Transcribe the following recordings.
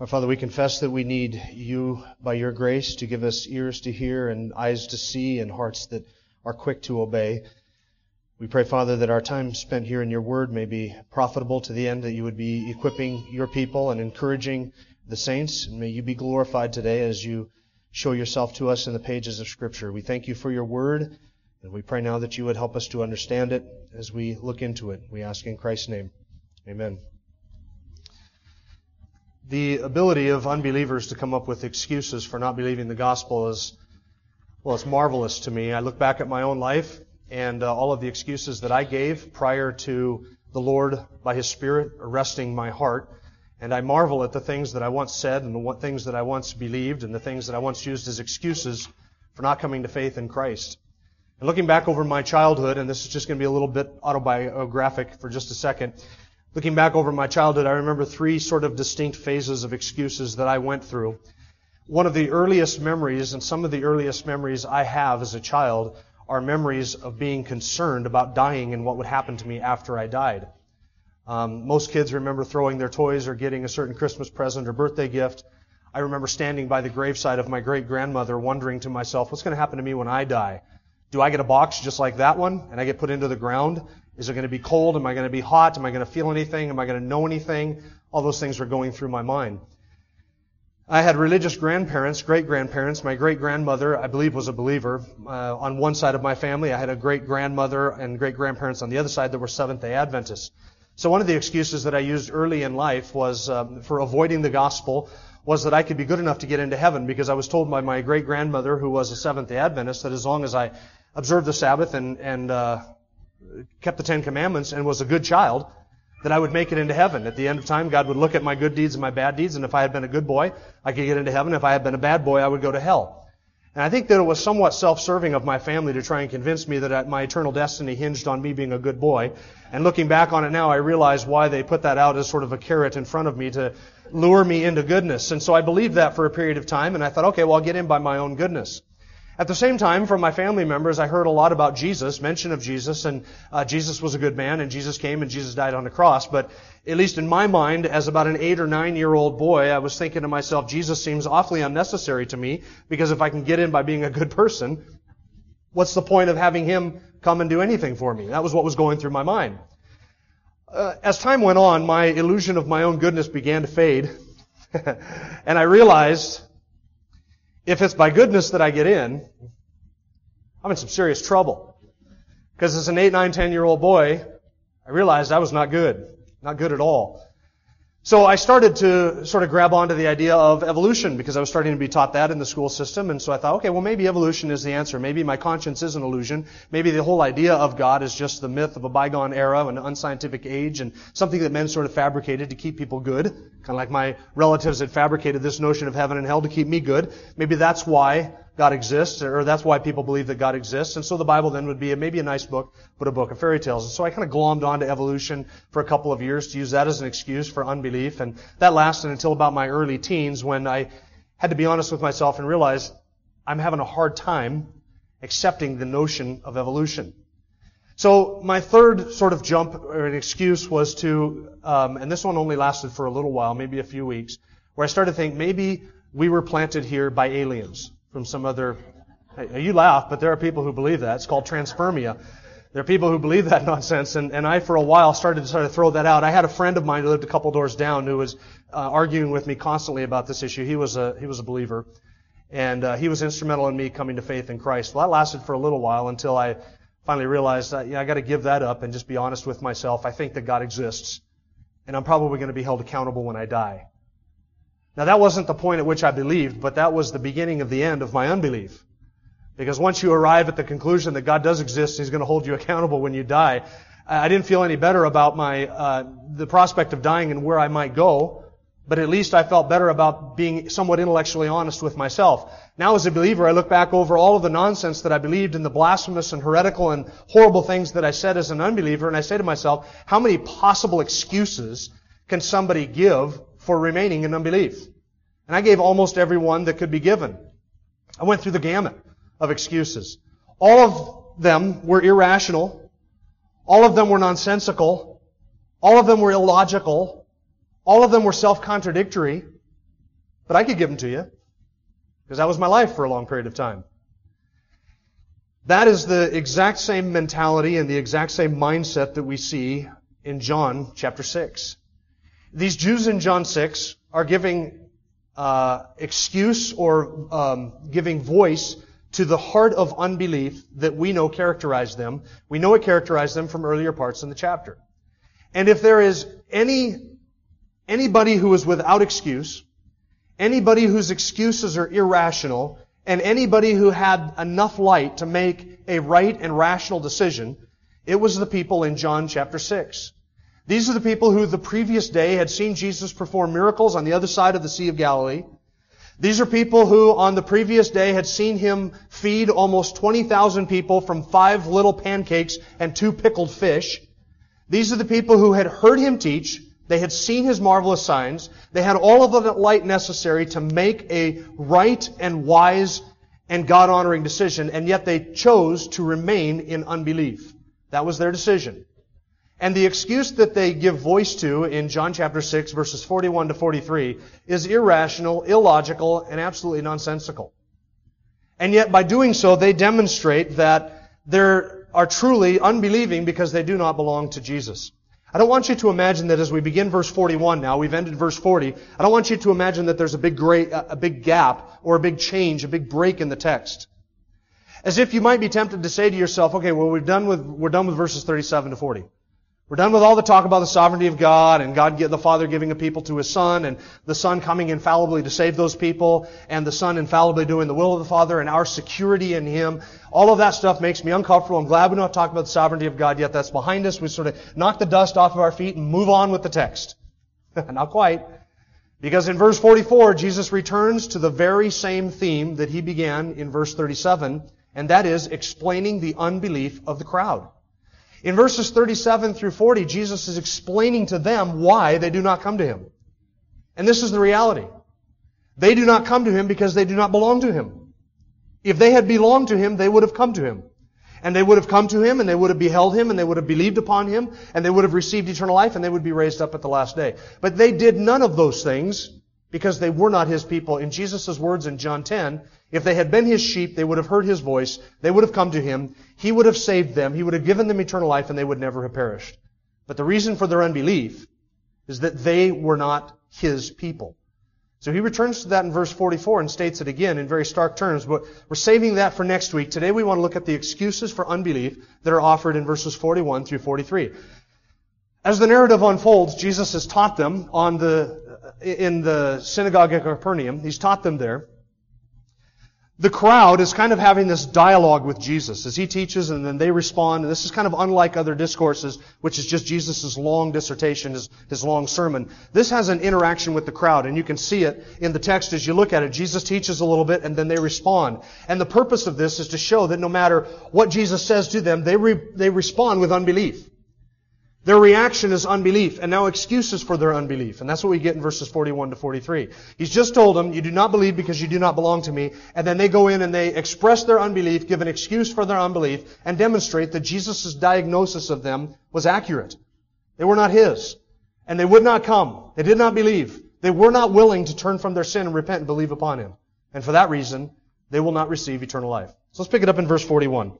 Our Father, we confess that we need you by your grace to give us ears to hear and eyes to see and hearts that are quick to obey. We pray, Father, that our time spent here in your word may be profitable to the end, that you would be equipping your people and encouraging the saints. And may you be glorified today as you show yourself to us in the pages of Scripture. We thank you for your word, and we pray now that you would help us to understand it as we look into it. We ask in Christ's name. Amen. The ability of unbelievers to come up with excuses for not believing the gospel is, well, it's marvelous to me. I look back at my own life and uh, all of the excuses that I gave prior to the Lord by His Spirit arresting my heart. And I marvel at the things that I once said and the things that I once believed and the things that I once used as excuses for not coming to faith in Christ. And looking back over my childhood, and this is just going to be a little bit autobiographic for just a second. Looking back over my childhood, I remember three sort of distinct phases of excuses that I went through. One of the earliest memories, and some of the earliest memories I have as a child, are memories of being concerned about dying and what would happen to me after I died. Um, most kids remember throwing their toys or getting a certain Christmas present or birthday gift. I remember standing by the graveside of my great grandmother wondering to myself, what's going to happen to me when I die? Do I get a box just like that one and I get put into the ground? Is it going to be cold? Am I going to be hot? Am I going to feel anything? Am I going to know anything? All those things were going through my mind. I had religious grandparents, great grandparents. My great grandmother, I believe, was a believer. Uh, on one side of my family, I had a great grandmother and great grandparents on the other side that were Seventh day Adventists. So one of the excuses that I used early in life was um, for avoiding the gospel was that I could be good enough to get into heaven because I was told by my great grandmother, who was a Seventh day Adventist, that as long as I observed the Sabbath and, and uh, kept the Ten Commandments and was a good child, that I would make it into heaven. At the end of time, God would look at my good deeds and my bad deeds, and if I had been a good boy, I could get into heaven. If I had been a bad boy, I would go to hell. And I think that it was somewhat self-serving of my family to try and convince me that uh, my eternal destiny hinged on me being a good boy. And looking back on it now, I realize why they put that out as sort of a carrot in front of me to lure me into goodness. And so I believed that for a period of time, and I thought, okay, well, I'll get in by my own goodness. At the same time, from my family members, I heard a lot about Jesus, mention of Jesus, and uh, Jesus was a good man, and Jesus came and Jesus died on the cross. But at least in my mind, as about an eight or nine year old boy, I was thinking to myself, Jesus seems awfully unnecessary to me, because if I can get in by being a good person, what's the point of having him come and do anything for me? That was what was going through my mind. Uh, as time went on, my illusion of my own goodness began to fade. and I realized if it's by goodness that I get in, I'm in some serious trouble. Because as an 8, 9, 10 year old boy, I realized I was not good. Not good at all. So I started to sort of grab onto the idea of evolution because I was starting to be taught that in the school system. And so I thought, okay, well maybe evolution is the answer. Maybe my conscience is an illusion. Maybe the whole idea of God is just the myth of a bygone era, an unscientific age, and something that men sort of fabricated to keep people good. Kind of like my relatives had fabricated this notion of heaven and hell to keep me good. Maybe that's why God exists, or that's why people believe that God exists. And so the Bible then would be maybe a nice book, but a book of fairy tales. And so I kind of glommed onto evolution for a couple of years to use that as an excuse for unbelief. And that lasted until about my early teens when I had to be honest with myself and realize I'm having a hard time accepting the notion of evolution. So my third sort of jump or an excuse was to, um, and this one only lasted for a little while, maybe a few weeks, where I started to think maybe we were planted here by aliens from some other. You laugh, but there are people who believe that. It's called transfermia. There are people who believe that nonsense, and, and I, for a while, started to sort of throw that out. I had a friend of mine who lived a couple doors down who was uh, arguing with me constantly about this issue. He was a he was a believer, and uh, he was instrumental in me coming to faith in Christ. Well, that lasted for a little while until I finally realized that yeah, I got to give that up and just be honest with myself. I think that God exists, and I'm probably going to be held accountable when I die. Now that wasn't the point at which I believed, but that was the beginning of the end of my unbelief. Because once you arrive at the conclusion that God does exist, He's going to hold you accountable when you die, I didn't feel any better about my uh, the prospect of dying and where I might go, but at least I felt better about being somewhat intellectually honest with myself. Now, as a believer, I look back over all of the nonsense that I believed and the blasphemous and heretical and horrible things that I said as an unbeliever, and I say to myself, how many possible excuses can somebody give for remaining in unbelief? And I gave almost every one that could be given. I went through the gamut of excuses. All of them were irrational. All of them were nonsensical. All of them were illogical. All of them were self-contradictory. But I could give them to you. Because that was my life for a long period of time. That is the exact same mentality and the exact same mindset that we see in John chapter 6. These Jews in John 6 are giving uh, excuse or um, giving voice to the heart of unbelief that we know characterized them. We know it characterized them from earlier parts in the chapter. And if there is any, anybody who is without excuse, anybody whose excuses are irrational, and anybody who had enough light to make a right and rational decision, it was the people in John chapter 6. These are the people who the previous day had seen Jesus perform miracles on the other side of the Sea of Galilee. These are people who on the previous day had seen him feed almost 20,000 people from five little pancakes and two pickled fish. These are the people who had heard him teach. They had seen his marvelous signs. They had all of the light necessary to make a right and wise and God-honoring decision, and yet they chose to remain in unbelief. That was their decision. And the excuse that they give voice to in John chapter 6 verses 41 to 43 is irrational, illogical, and absolutely nonsensical. And yet by doing so, they demonstrate that they are truly unbelieving because they do not belong to Jesus. I don't want you to imagine that as we begin verse 41 now, we've ended verse 40, I don't want you to imagine that there's a big great, a big gap or a big change, a big break in the text. As if you might be tempted to say to yourself, okay, well we're done with, we're done with verses 37 to 40. We're done with all the talk about the sovereignty of God and God, the Father giving a people to His Son and the Son coming infallibly to save those people and the Son infallibly doing the will of the Father and our security in Him. All of that stuff makes me uncomfortable. I'm glad we don't talk about the sovereignty of God yet. That's behind us. We sort of knock the dust off of our feet and move on with the text. Not quite. Because in verse 44, Jesus returns to the very same theme that He began in verse 37, and that is explaining the unbelief of the crowd. In verses 37 through 40, Jesus is explaining to them why they do not come to Him. And this is the reality. They do not come to Him because they do not belong to Him. If they had belonged to Him, they would have come to Him. And they would have come to Him, and they would have beheld Him, and they would have believed upon Him, and they would have received eternal life, and they would be raised up at the last day. But they did none of those things because they were not His people. In Jesus' words in John 10, if they had been his sheep, they would have heard his voice. They would have come to him. He would have saved them. He would have given them eternal life and they would never have perished. But the reason for their unbelief is that they were not his people. So he returns to that in verse 44 and states it again in very stark terms, but we're saving that for next week. Today we want to look at the excuses for unbelief that are offered in verses 41 through 43. As the narrative unfolds, Jesus has taught them on the, in the synagogue at Capernaum. He's taught them there the crowd is kind of having this dialogue with Jesus as he teaches and then they respond. And this is kind of unlike other discourses, which is just Jesus' long dissertation, his, his long sermon. This has an interaction with the crowd and you can see it in the text as you look at it. Jesus teaches a little bit and then they respond. And the purpose of this is to show that no matter what Jesus says to them, they, re, they respond with unbelief. Their reaction is unbelief, and now excuses for their unbelief. And that's what we get in verses 41 to 43. He's just told them, you do not believe because you do not belong to me. And then they go in and they express their unbelief, give an excuse for their unbelief, and demonstrate that Jesus' diagnosis of them was accurate. They were not His. And they would not come. They did not believe. They were not willing to turn from their sin and repent and believe upon Him. And for that reason, they will not receive eternal life. So let's pick it up in verse 41.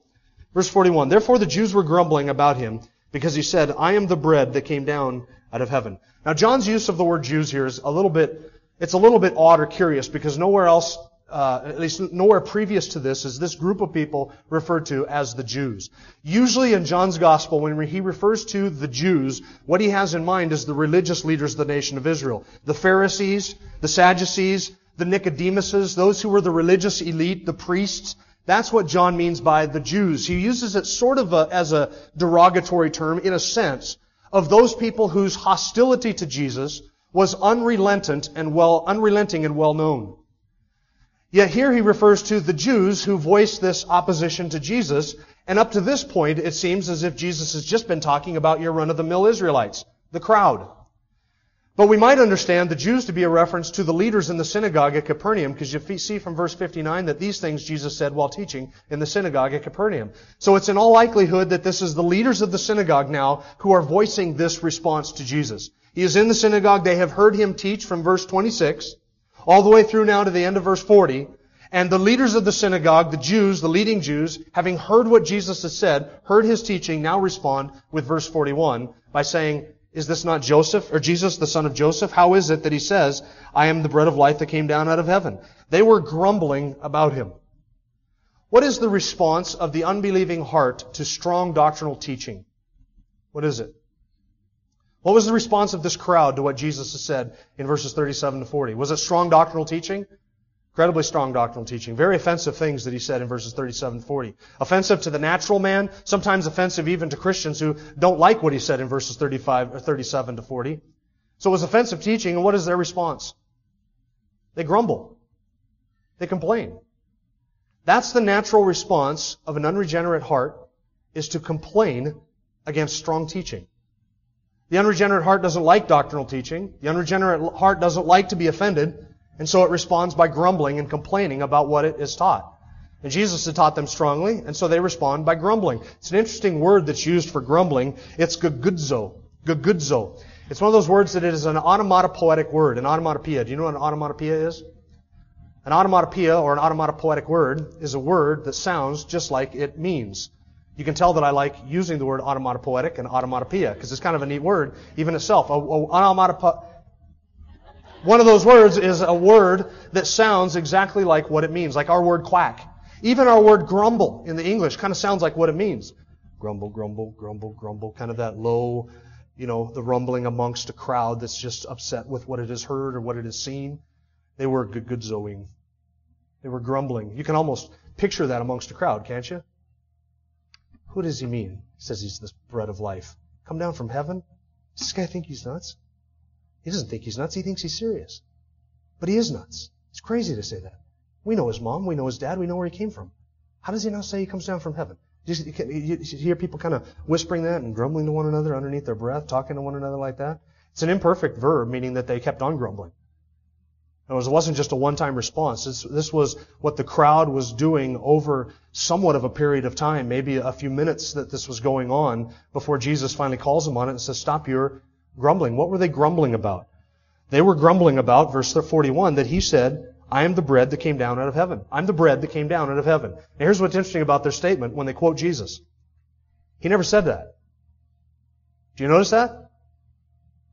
Verse 41. Therefore the Jews were grumbling about Him because he said, I am the bread that came down out of heaven. Now, John's use of the word Jews here is a little bit, it's a little bit odd or curious because nowhere else, uh, at least nowhere previous to this, is this group of people referred to as the Jews. Usually in John's gospel, when he refers to the Jews, what he has in mind is the religious leaders of the nation of Israel. The Pharisees, the Sadducees, the Nicodemuses, those who were the religious elite, the priests, That's what John means by the Jews. He uses it sort of a, as a derogatory term in a sense of those people whose hostility to Jesus was unrelentant and well, unrelenting and well known. Yet here he refers to the Jews who voiced this opposition to Jesus, and up to this point it seems as if Jesus has just been talking about your run-of-the-mill Israelites, the crowd. But we might understand the Jews to be a reference to the leaders in the synagogue at Capernaum, because you see from verse 59 that these things Jesus said while teaching in the synagogue at Capernaum. So it's in all likelihood that this is the leaders of the synagogue now who are voicing this response to Jesus. He is in the synagogue, they have heard him teach from verse 26, all the way through now to the end of verse 40, and the leaders of the synagogue, the Jews, the leading Jews, having heard what Jesus has said, heard his teaching, now respond with verse 41 by saying, is this not Joseph, or Jesus, the son of Joseph? How is it that he says, I am the bread of life that came down out of heaven? They were grumbling about him. What is the response of the unbelieving heart to strong doctrinal teaching? What is it? What was the response of this crowd to what Jesus has said in verses 37 to 40? Was it strong doctrinal teaching? Incredibly strong doctrinal teaching. Very offensive things that he said in verses 37 and 40. Offensive to the natural man, sometimes offensive even to Christians who don't like what he said in verses 35 or 37 to 40. So it was offensive teaching, and what is their response? They grumble. They complain. That's the natural response of an unregenerate heart, is to complain against strong teaching. The unregenerate heart doesn't like doctrinal teaching. The unregenerate heart doesn't like to be offended. And so it responds by grumbling and complaining about what it is taught. And Jesus had taught them strongly, and so they respond by grumbling. It's an interesting word that's used for grumbling. It's gagudzo. Gagudzo. It's one of those words that is an onomatopoetic word, an onomatopoeia. Do you know what an onomatopoeia is? An onomatopoeia or an onomatopoetic word is a word that sounds just like it means. You can tell that I like using the word onomatopoetic and onomatopoeia because it's kind of a neat word even itself. A, a, one of those words is a word that sounds exactly like what it means, like our word quack. Even our word grumble in the English kind of sounds like what it means. Grumble, grumble, grumble, grumble, kind of that low, you know, the rumbling amongst a crowd that's just upset with what it has heard or what it has seen. They were good, zoing. They were grumbling. You can almost picture that amongst a crowd, can't you? Who does he mean? He says he's the bread of life. Come down from heaven? Does this guy think he's nuts? He doesn't think he's nuts. He thinks he's serious. But he is nuts. It's crazy to say that. We know his mom. We know his dad. We know where he came from. How does he now say he comes down from heaven? You, hear people kind of whispering that and grumbling to one another underneath their breath, talking to one another like that? It's an imperfect verb, meaning that they kept on grumbling. In it wasn't just a one-time response. This, this was what the crowd was doing over somewhat of a period of time, maybe a few minutes that this was going on before Jesus finally calls them on it and says, stop your grumbling. What were they grumbling about? They were grumbling about, verse 41, that he said, I am the bread that came down out of heaven. I'm the bread that came down out of heaven. Now here's what's interesting about their statement when they quote Jesus. He never said that. Do you notice that?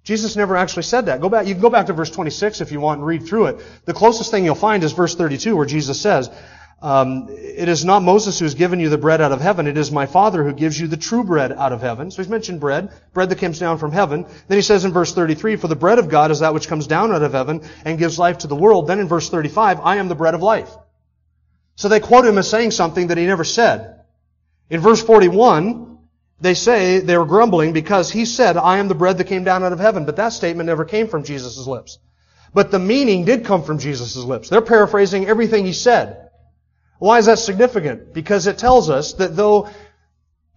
Jesus never actually said that. Go back, you can go back to verse 26 if you want and read through it. The closest thing you'll find is verse 32 where Jesus says, um, it is not Moses who has given you the bread out of heaven. It is my Father who gives you the true bread out of heaven. So he's mentioned bread, bread that comes down from heaven. Then he says in verse 33, for the bread of God is that which comes down out of heaven and gives life to the world. Then in verse 35, I am the bread of life. So they quote him as saying something that he never said. In verse 41, they say they were grumbling because he said, I am the bread that came down out of heaven. But that statement never came from Jesus' lips. But the meaning did come from Jesus' lips. They're paraphrasing everything he said. Why is that significant? Because it tells us that though,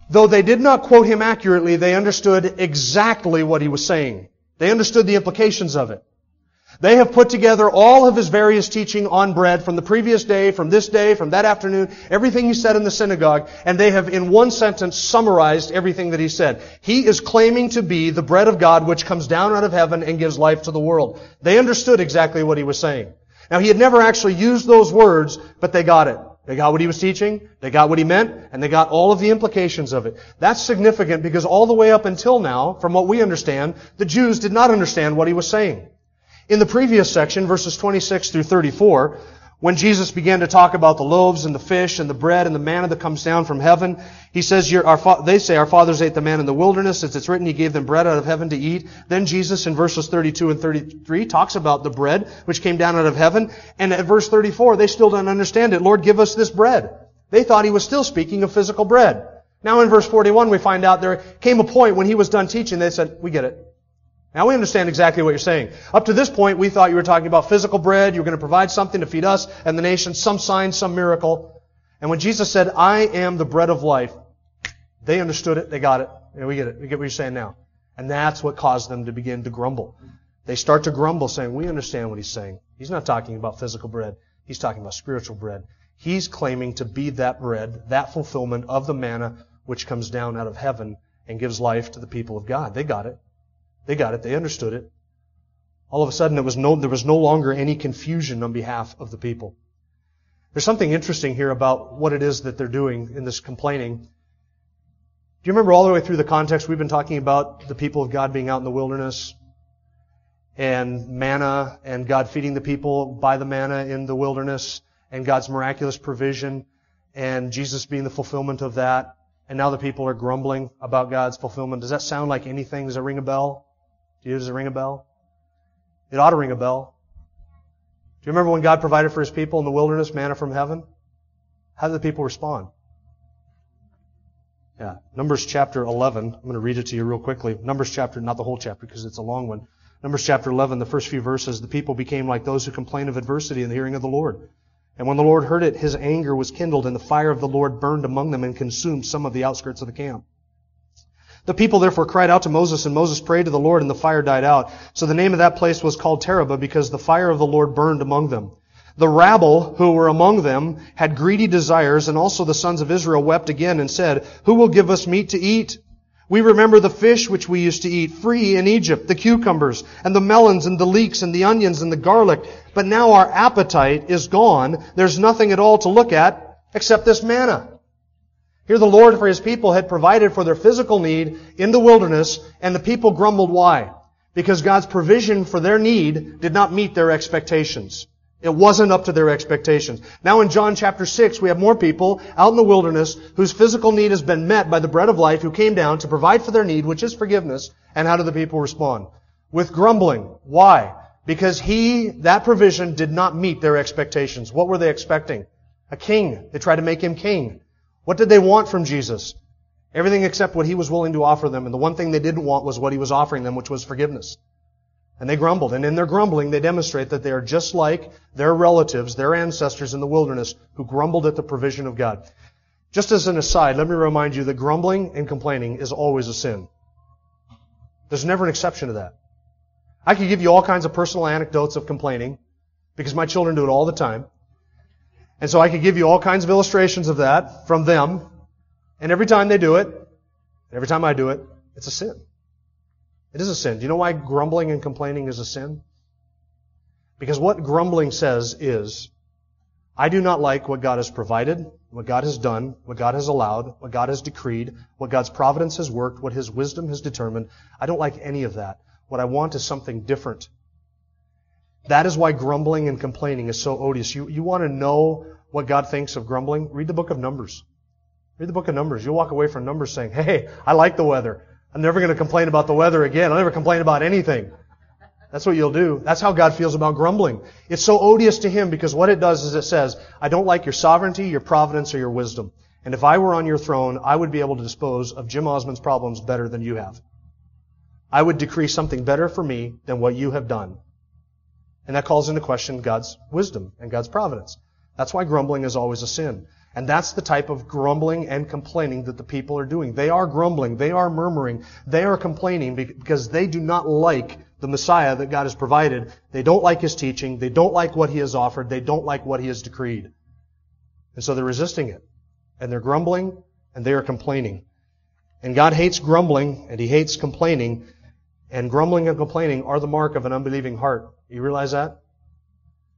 though they did not quote him accurately, they understood exactly what he was saying. They understood the implications of it. They have put together all of his various teaching on bread from the previous day, from this day, from that afternoon, everything he said in the synagogue, and they have in one sentence summarized everything that he said. He is claiming to be the bread of God which comes down out of heaven and gives life to the world. They understood exactly what he was saying. Now he had never actually used those words, but they got it. They got what he was teaching, they got what he meant, and they got all of the implications of it. That's significant because all the way up until now, from what we understand, the Jews did not understand what he was saying. In the previous section, verses 26 through 34, when Jesus began to talk about the loaves and the fish and the bread and the manna that comes down from heaven, he says, fa- they say, our fathers ate the manna in the wilderness. As it's written, he gave them bread out of heaven to eat. Then Jesus in verses 32 and 33 talks about the bread which came down out of heaven. And at verse 34, they still don't understand it. Lord, give us this bread. They thought he was still speaking of physical bread. Now in verse 41 we find out there came a point when he was done teaching, they said, we get it. Now we understand exactly what you're saying. Up to this point, we thought you were talking about physical bread. You were going to provide something to feed us and the nation, some sign, some miracle. And when Jesus said, I am the bread of life, they understood it. They got it. We get it. We get what you're saying now. And that's what caused them to begin to grumble. They start to grumble saying, we understand what he's saying. He's not talking about physical bread. He's talking about spiritual bread. He's claiming to be that bread, that fulfillment of the manna which comes down out of heaven and gives life to the people of God. They got it. They got it. They understood it. All of a sudden, was no, there was no longer any confusion on behalf of the people. There's something interesting here about what it is that they're doing in this complaining. Do you remember all the way through the context we've been talking about the people of God being out in the wilderness and manna and God feeding the people by the manna in the wilderness and God's miraculous provision and Jesus being the fulfillment of that and now the people are grumbling about God's fulfillment. Does that sound like anything? Does it ring a bell? Does it ring a bell? It ought to ring a bell. Do you remember when God provided for His people in the wilderness manna from heaven? How did the people respond? Yeah. Numbers chapter 11. I'm going to read it to you real quickly. Numbers chapter, not the whole chapter because it's a long one. Numbers chapter 11, the first few verses, the people became like those who complain of adversity in the hearing of the Lord. And when the Lord heard it, his anger was kindled, and the fire of the Lord burned among them and consumed some of the outskirts of the camp. The people therefore cried out to Moses, and Moses prayed to the Lord, and the fire died out. So the name of that place was called Taberah, because the fire of the Lord burned among them. The rabble who were among them had greedy desires, and also the sons of Israel wept again and said, Who will give us meat to eat? We remember the fish which we used to eat free in Egypt, the cucumbers and the melons and the leeks and the onions and the garlic. But now our appetite is gone. There's nothing at all to look at except this manna. Here the Lord for His people had provided for their physical need in the wilderness and the people grumbled why? Because God's provision for their need did not meet their expectations. It wasn't up to their expectations. Now in John chapter 6, we have more people out in the wilderness whose physical need has been met by the bread of life who came down to provide for their need, which is forgiveness. And how do the people respond? With grumbling. Why? Because he, that provision did not meet their expectations. What were they expecting? A king. They tried to make him king. What did they want from Jesus? Everything except what he was willing to offer them. And the one thing they didn't want was what he was offering them, which was forgiveness. And they grumbled. And in their grumbling, they demonstrate that they are just like their relatives, their ancestors in the wilderness, who grumbled at the provision of God. Just as an aside, let me remind you that grumbling and complaining is always a sin. There's never an exception to that. I could give you all kinds of personal anecdotes of complaining, because my children do it all the time. And so I could give you all kinds of illustrations of that from them. And every time they do it, every time I do it, it's a sin. It is a sin. Do you know why grumbling and complaining is a sin? Because what grumbling says is, I do not like what God has provided, what God has done, what God has allowed, what God has decreed, what God's providence has worked, what His wisdom has determined. I don't like any of that. What I want is something different. That is why grumbling and complaining is so odious. You, you want to know what God thinks of grumbling? Read the book of Numbers. Read the book of Numbers. You'll walk away from Numbers saying, hey, I like the weather. I'm never going to complain about the weather again. I'll never complain about anything. That's what you'll do. That's how God feels about grumbling. It's so odious to Him because what it does is it says, I don't like your sovereignty, your providence, or your wisdom. And if I were on your throne, I would be able to dispose of Jim Osmond's problems better than you have. I would decree something better for me than what you have done. And that calls into question God's wisdom and God's providence. That's why grumbling is always a sin. And that's the type of grumbling and complaining that the people are doing. They are grumbling. They are murmuring. They are complaining because they do not like the Messiah that God has provided. They don't like His teaching. They don't like what He has offered. They don't like what He has decreed. And so they're resisting it. And they're grumbling and they are complaining. And God hates grumbling and He hates complaining. And grumbling and complaining are the mark of an unbelieving heart. You realize that?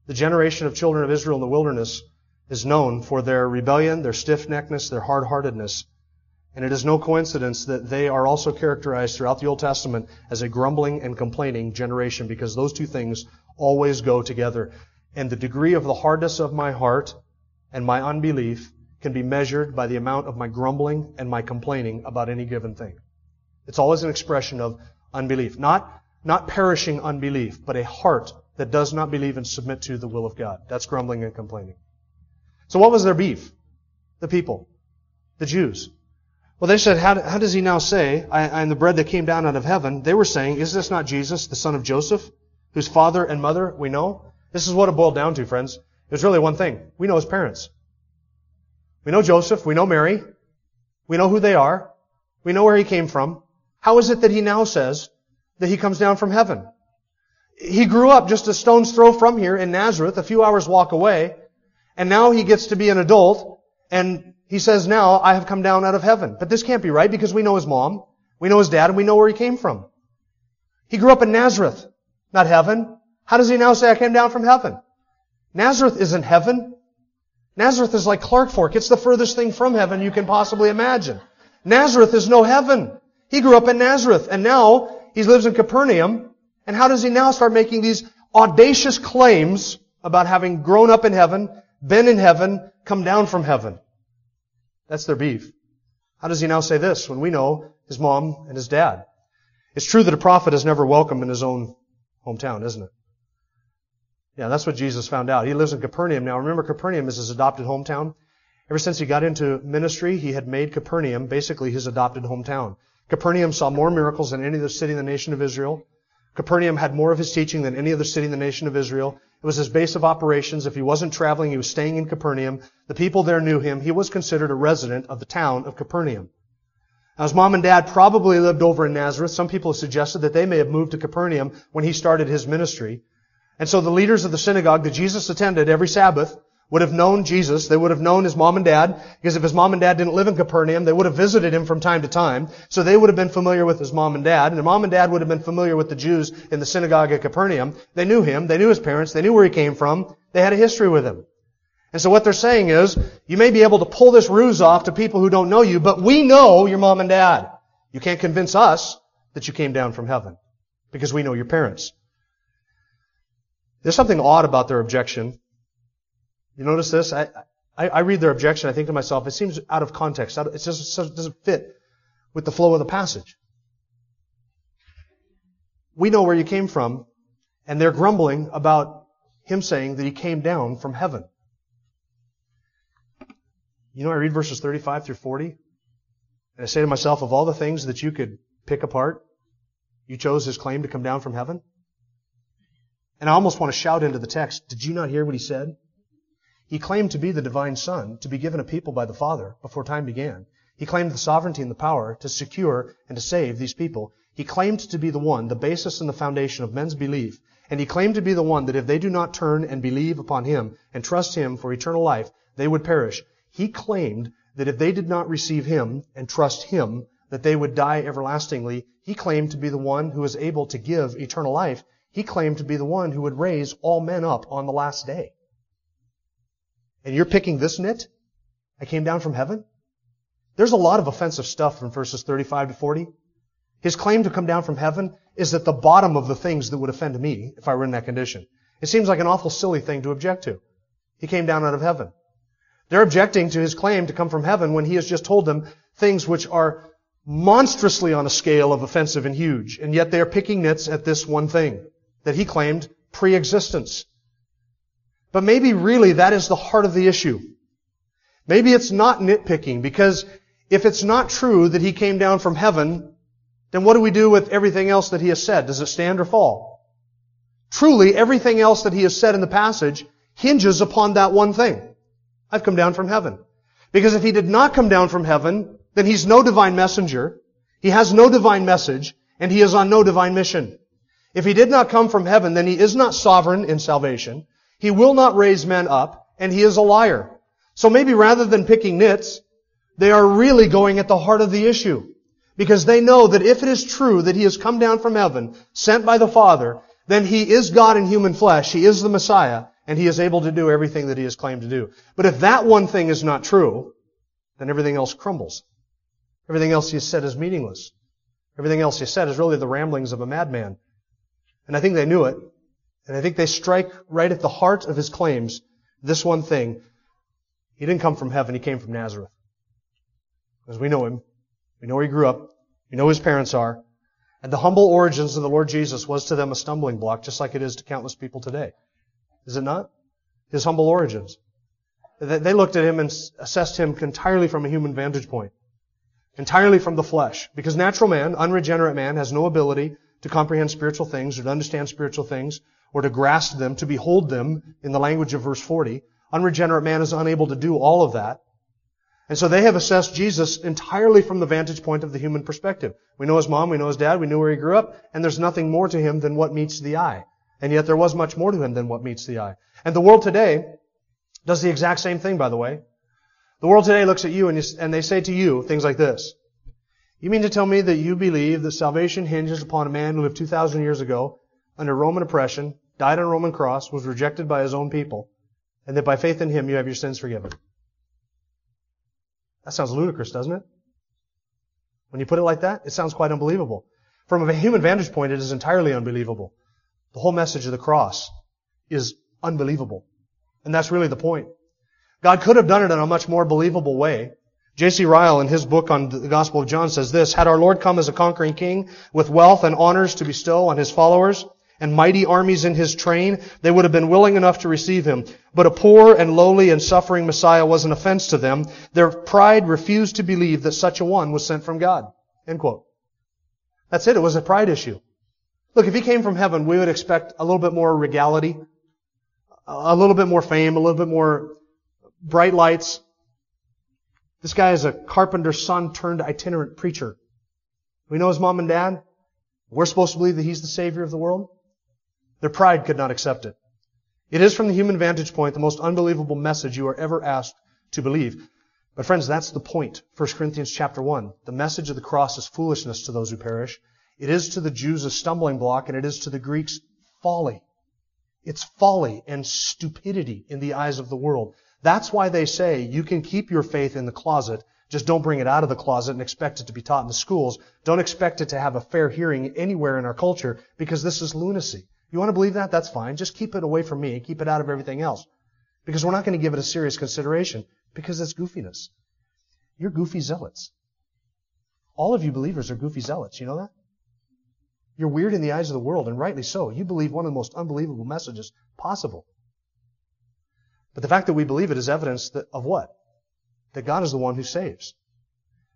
The generation of children of Israel in the wilderness is known for their rebellion, their stiff-neckedness, their hard-heartedness. And it is no coincidence that they are also characterized throughout the Old Testament as a grumbling and complaining generation because those two things always go together. And the degree of the hardness of my heart and my unbelief can be measured by the amount of my grumbling and my complaining about any given thing. It's always an expression of unbelief. Not, not perishing unbelief, but a heart that does not believe and submit to the will of God. That's grumbling and complaining. So what was their beef? The people. The Jews. Well, they said, how, how does he now say, I, am the bread that came down out of heaven? They were saying, is this not Jesus, the son of Joseph, whose father and mother we know? This is what it boiled down to, friends. There's really one thing. We know his parents. We know Joseph. We know Mary. We know who they are. We know where he came from. How is it that he now says that he comes down from heaven? He grew up just a stone's throw from here in Nazareth, a few hours walk away, and now he gets to be an adult, and he says, now I have come down out of heaven. But this can't be right because we know his mom, we know his dad, and we know where he came from. He grew up in Nazareth, not heaven. How does he now say I came down from heaven? Nazareth isn't heaven. Nazareth is like Clark Fork. It's the furthest thing from heaven you can possibly imagine. Nazareth is no heaven. He grew up in Nazareth and now he lives in Capernaum. And how does he now start making these audacious claims about having grown up in heaven, been in heaven, come down from heaven? That's their beef. How does he now say this when we know his mom and his dad? It's true that a prophet is never welcome in his own hometown, isn't it? Yeah, that's what Jesus found out. He lives in Capernaum now. Remember, Capernaum is his adopted hometown. Ever since he got into ministry, he had made Capernaum basically his adopted hometown. Capernaum saw more miracles than any other city in the nation of Israel. Capernaum had more of his teaching than any other city in the nation of Israel. It was his base of operations. If he wasn't traveling, he was staying in Capernaum. The people there knew him. He was considered a resident of the town of Capernaum. Now, his mom and dad probably lived over in Nazareth. Some people have suggested that they may have moved to Capernaum when he started his ministry. And so the leaders of the synagogue that Jesus attended every Sabbath would have known Jesus. They would have known his mom and dad, because if his mom and dad didn't live in Capernaum, they would have visited him from time to time. So they would have been familiar with his mom and dad, and the mom and dad would have been familiar with the Jews in the synagogue at Capernaum. They knew him, they knew his parents, they knew where he came from, they had a history with him. And so what they're saying is, you may be able to pull this ruse off to people who don't know you, but we know your mom and dad. You can't convince us that you came down from heaven, because we know your parents. There's something odd about their objection. You notice this? I, I, I read their objection. I think to myself, it seems out of context. It just doesn't fit with the flow of the passage. We know where you came from, and they're grumbling about him saying that he came down from heaven. You know, I read verses 35 through 40, and I say to myself, of all the things that you could pick apart, you chose his claim to come down from heaven? And I almost want to shout into the text, did you not hear what he said? He claimed to be the divine son, to be given a people by the Father before time began. He claimed the sovereignty and the power to secure and to save these people. He claimed to be the one, the basis and the foundation of men's belief. And he claimed to be the one that if they do not turn and believe upon him and trust him for eternal life, they would perish. He claimed that if they did not receive him and trust him, that they would die everlastingly. He claimed to be the one who is able to give eternal life. He claimed to be the one who would raise all men up on the last day. And you're picking this nit? I came down from heaven? There's a lot of offensive stuff from verses 35 to 40. His claim to come down from heaven is at the bottom of the things that would offend me if I were in that condition. It seems like an awful silly thing to object to. He came down out of heaven. They're objecting to his claim to come from heaven when he has just told them things which are monstrously on a scale of offensive and huge, and yet they are picking nits at this one thing that he claimed pre-existence. But maybe really that is the heart of the issue. Maybe it's not nitpicking because if it's not true that he came down from heaven, then what do we do with everything else that he has said? Does it stand or fall? Truly, everything else that he has said in the passage hinges upon that one thing. I've come down from heaven. Because if he did not come down from heaven, then he's no divine messenger, he has no divine message, and he is on no divine mission. If he did not come from heaven, then he is not sovereign in salvation. He will not raise men up, and he is a liar. So maybe rather than picking nits, they are really going at the heart of the issue. Because they know that if it is true that he has come down from heaven, sent by the Father, then he is God in human flesh, he is the Messiah, and he is able to do everything that he has claimed to do. But if that one thing is not true, then everything else crumbles. Everything else he has said is meaningless. Everything else he has said is really the ramblings of a madman. And I think they knew it. And I think they strike right at the heart of his claims this one thing. He didn't come from heaven, he came from Nazareth. Because we know him. We know where he grew up. We know who his parents are. And the humble origins of the Lord Jesus was to them a stumbling block, just like it is to countless people today. Is it not? His humble origins. They looked at him and assessed him entirely from a human vantage point. Entirely from the flesh. Because natural man, unregenerate man, has no ability to comprehend spiritual things or to understand spiritual things or to grasp them, to behold them in the language of verse 40. Unregenerate man is unable to do all of that. And so they have assessed Jesus entirely from the vantage point of the human perspective. We know his mom, we know his dad, we know where he grew up, and there's nothing more to him than what meets the eye. And yet there was much more to him than what meets the eye. And the world today does the exact same thing, by the way. The world today looks at you and, you, and they say to you things like this. You mean to tell me that you believe that salvation hinges upon a man who lived 2,000 years ago under Roman oppression, died on a Roman cross, was rejected by his own people, and that by faith in him you have your sins forgiven? That sounds ludicrous, doesn't it? When you put it like that, it sounds quite unbelievable. From a human vantage point, it is entirely unbelievable. The whole message of the cross is unbelievable. And that's really the point. God could have done it in a much more believable way. J.C. Ryle, in his book on the Gospel of John, says this, Had our Lord come as a conquering king with wealth and honors to bestow on his followers, and mighty armies in his train, they would have been willing enough to receive him. But a poor and lowly and suffering Messiah was an offense to them. Their pride refused to believe that such a one was sent from God. End quote. That's it. It was a pride issue. Look, if he came from heaven, we would expect a little bit more regality, a little bit more fame, a little bit more bright lights. This guy is a carpenter's son turned itinerant preacher. We know his mom and dad. We're supposed to believe that he's the savior of the world. Their pride could not accept it. It is from the human vantage point the most unbelievable message you are ever asked to believe. But friends, that's the point. 1 Corinthians chapter 1. The message of the cross is foolishness to those who perish. It is to the Jews a stumbling block and it is to the Greeks folly. It's folly and stupidity in the eyes of the world. That's why they say you can keep your faith in the closet, just don't bring it out of the closet and expect it to be taught in the schools. Don't expect it to have a fair hearing anywhere in our culture because this is lunacy. You want to believe that? That's fine. Just keep it away from me. And keep it out of everything else. Because we're not going to give it a serious consideration because it's goofiness. You're goofy zealots. All of you believers are goofy zealots. You know that? You're weird in the eyes of the world, and rightly so. You believe one of the most unbelievable messages possible. But the fact that we believe it is evidence that, of what? That God is the one who saves.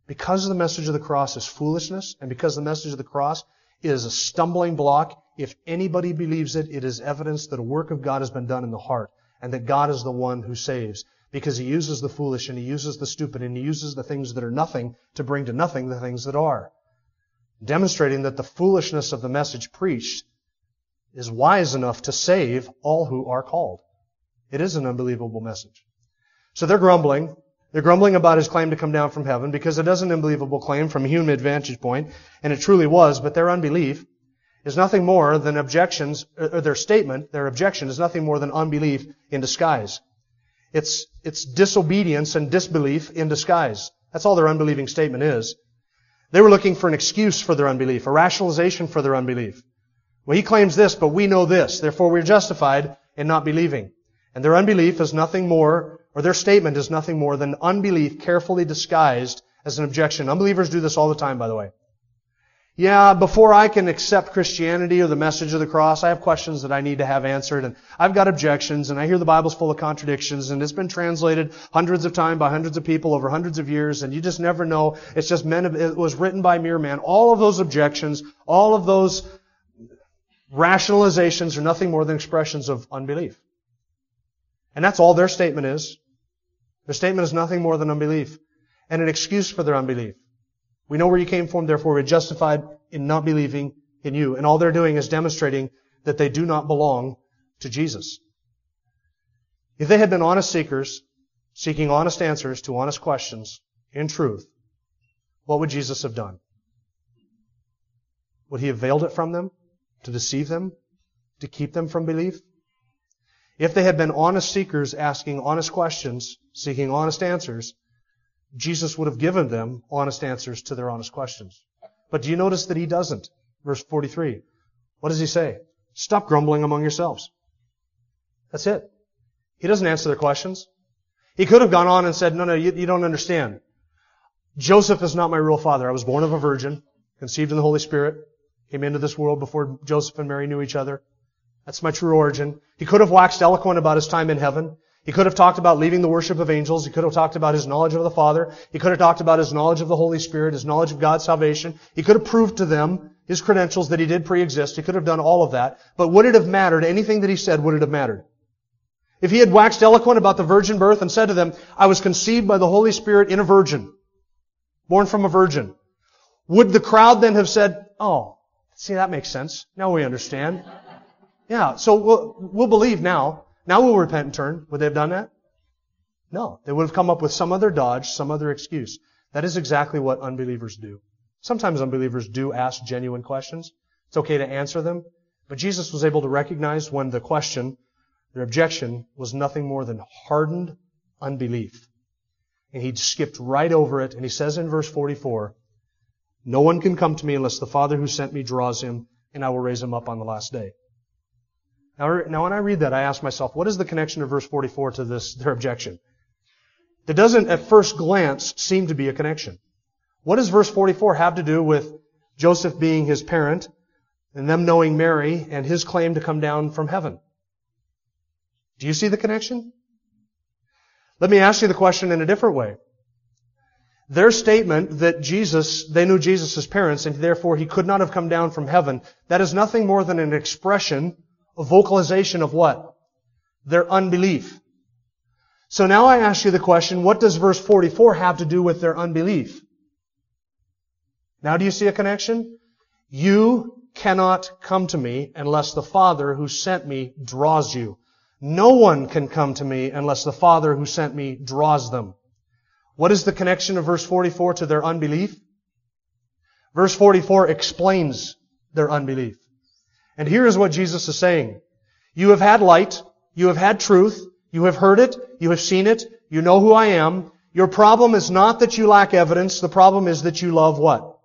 Because the message of the cross is foolishness, and because the message of the cross is a stumbling block, if anybody believes it, it is evidence that a work of God has been done in the heart, and that God is the one who saves. Because He uses the foolish, and He uses the stupid, and He uses the things that are nothing to bring to nothing the things that are demonstrating that the foolishness of the message preached is wise enough to save all who are called. It is an unbelievable message. So they're grumbling. They're grumbling about his claim to come down from heaven because it is an unbelievable claim from a human vantage point, and it truly was, but their unbelief is nothing more than objections, or their statement, their objection is nothing more than unbelief in disguise. It's, it's disobedience and disbelief in disguise. That's all their unbelieving statement is. They were looking for an excuse for their unbelief, a rationalization for their unbelief. Well, he claims this, but we know this. Therefore, we're justified in not believing. And their unbelief is nothing more, or their statement is nothing more than unbelief carefully disguised as an objection. Unbelievers do this all the time, by the way yeah, before I can accept Christianity or the message of the cross, I have questions that I need to have answered, and I've got objections, and I hear the Bible's full of contradictions, and it's been translated hundreds of times by hundreds of people over hundreds of years, and you just never know. It's just men, it was written by mere man. All of those objections, all of those rationalizations are nothing more than expressions of unbelief. And that's all their statement is. Their statement is nothing more than unbelief, and an excuse for their unbelief. We know where you came from, therefore we're justified in not believing in you. And all they're doing is demonstrating that they do not belong to Jesus. If they had been honest seekers, seeking honest answers to honest questions, in truth, what would Jesus have done? Would he have veiled it from them? To deceive them? To keep them from belief? If they had been honest seekers asking honest questions, seeking honest answers, Jesus would have given them honest answers to their honest questions. But do you notice that he doesn't? Verse 43. What does he say? Stop grumbling among yourselves. That's it. He doesn't answer their questions. He could have gone on and said, no, no, you, you don't understand. Joseph is not my real father. I was born of a virgin, conceived in the Holy Spirit, came into this world before Joseph and Mary knew each other. That's my true origin. He could have waxed eloquent about his time in heaven. He could have talked about leaving the worship of angels. He could have talked about his knowledge of the Father. He could have talked about his knowledge of the Holy Spirit, his knowledge of God's salvation. He could have proved to them his credentials that he did pre-exist. He could have done all of that. But would it have mattered? Anything that he said, would it have mattered? If he had waxed eloquent about the virgin birth and said to them, I was conceived by the Holy Spirit in a virgin, born from a virgin, would the crowd then have said, oh, see, that makes sense. Now we understand. Yeah, so we'll, we'll believe now. Now we'll repent and turn. Would they have done that? No. They would have come up with some other dodge, some other excuse. That is exactly what unbelievers do. Sometimes unbelievers do ask genuine questions. It's okay to answer them. But Jesus was able to recognize when the question, their objection, was nothing more than hardened unbelief. And he skipped right over it, and he says in verse 44, No one can come to me unless the Father who sent me draws him, and I will raise him up on the last day. Now, now when I read that, I ask myself, what is the connection of verse 44 to this, their objection? There doesn't at first glance seem to be a connection. What does verse 44 have to do with Joseph being his parent and them knowing Mary and his claim to come down from heaven? Do you see the connection? Let me ask you the question in a different way. Their statement that Jesus, they knew Jesus' parents and therefore he could not have come down from heaven, that is nothing more than an expression a vocalization of what? Their unbelief. So now I ask you the question, what does verse 44 have to do with their unbelief? Now do you see a connection? You cannot come to me unless the Father who sent me draws you. No one can come to me unless the Father who sent me draws them. What is the connection of verse 44 to their unbelief? Verse 44 explains their unbelief. And here is what Jesus is saying. You have had light. You have had truth. You have heard it. You have seen it. You know who I am. Your problem is not that you lack evidence. The problem is that you love what?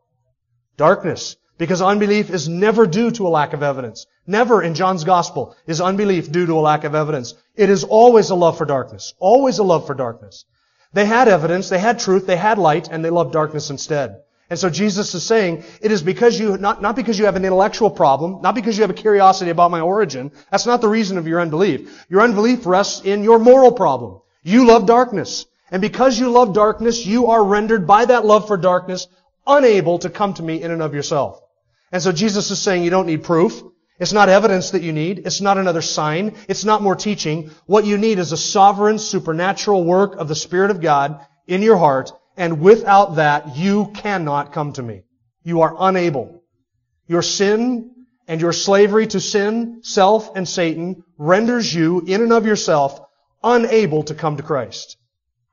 Darkness. Because unbelief is never due to a lack of evidence. Never in John's gospel is unbelief due to a lack of evidence. It is always a love for darkness. Always a love for darkness. They had evidence, they had truth, they had light, and they loved darkness instead. And so Jesus is saying, it is because you, not, not because you have an intellectual problem, not because you have a curiosity about my origin. That's not the reason of your unbelief. Your unbelief rests in your moral problem. You love darkness. And because you love darkness, you are rendered by that love for darkness unable to come to me in and of yourself. And so Jesus is saying you don't need proof. It's not evidence that you need. It's not another sign. It's not more teaching. What you need is a sovereign, supernatural work of the Spirit of God in your heart and without that, you cannot come to me. You are unable. Your sin and your slavery to sin, self, and Satan renders you, in and of yourself, unable to come to Christ.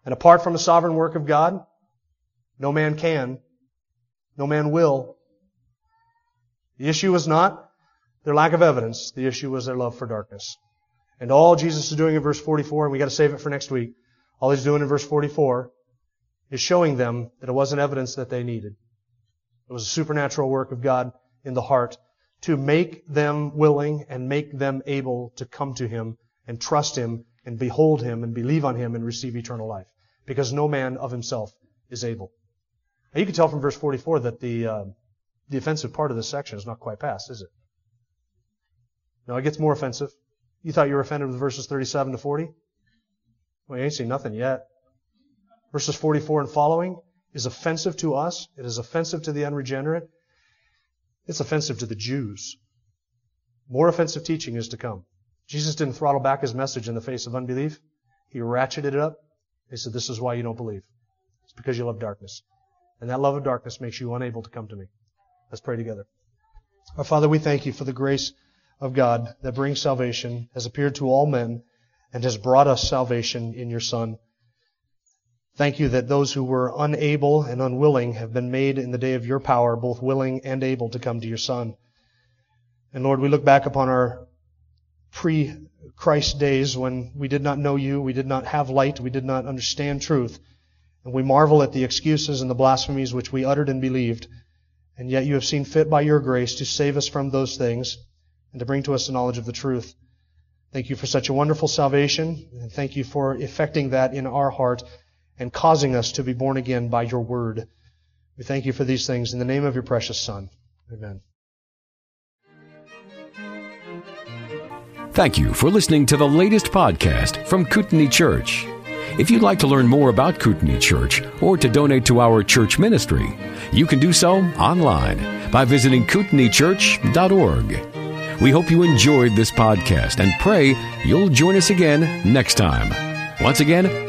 And apart from the sovereign work of God, no man can, no man will. The issue is not their lack of evidence. The issue was their love for darkness. And all Jesus is doing in verse 44, and we gotta save it for next week, all he's doing in verse 44 is showing them that it wasn't evidence that they needed. It was a supernatural work of God in the heart to make them willing and make them able to come to Him and trust Him and behold Him and believe on Him and receive eternal life. Because no man of himself is able. Now you can tell from verse 44 that the, uh, the offensive part of this section is not quite past, is it? No, it gets more offensive. You thought you were offended with verses 37 to 40? Well, you ain't seen nothing yet verses 44 and following, is offensive to us. It is offensive to the unregenerate. It's offensive to the Jews. More offensive teaching is to come. Jesus didn't throttle back his message in the face of unbelief. He ratcheted it up. He said, this is why you don't believe. It's because you love darkness. And that love of darkness makes you unable to come to me. Let's pray together. Our Father, we thank you for the grace of God that brings salvation, has appeared to all men, and has brought us salvation in your Son. Thank you that those who were unable and unwilling have been made in the day of your power, both willing and able to come to your Son. And Lord, we look back upon our pre-Christ days when we did not know you, we did not have light, we did not understand truth, and we marvel at the excuses and the blasphemies which we uttered and believed. And yet you have seen fit by your grace to save us from those things and to bring to us the knowledge of the truth. Thank you for such a wonderful salvation, and thank you for effecting that in our heart and causing us to be born again by your word. We thank you for these things in the name of your precious Son. Amen. Thank you for listening to the latest podcast from Kootenai Church. If you'd like to learn more about Kootenai Church or to donate to our church ministry, you can do so online by visiting kootenaichurch.org. We hope you enjoyed this podcast and pray you'll join us again next time. Once again,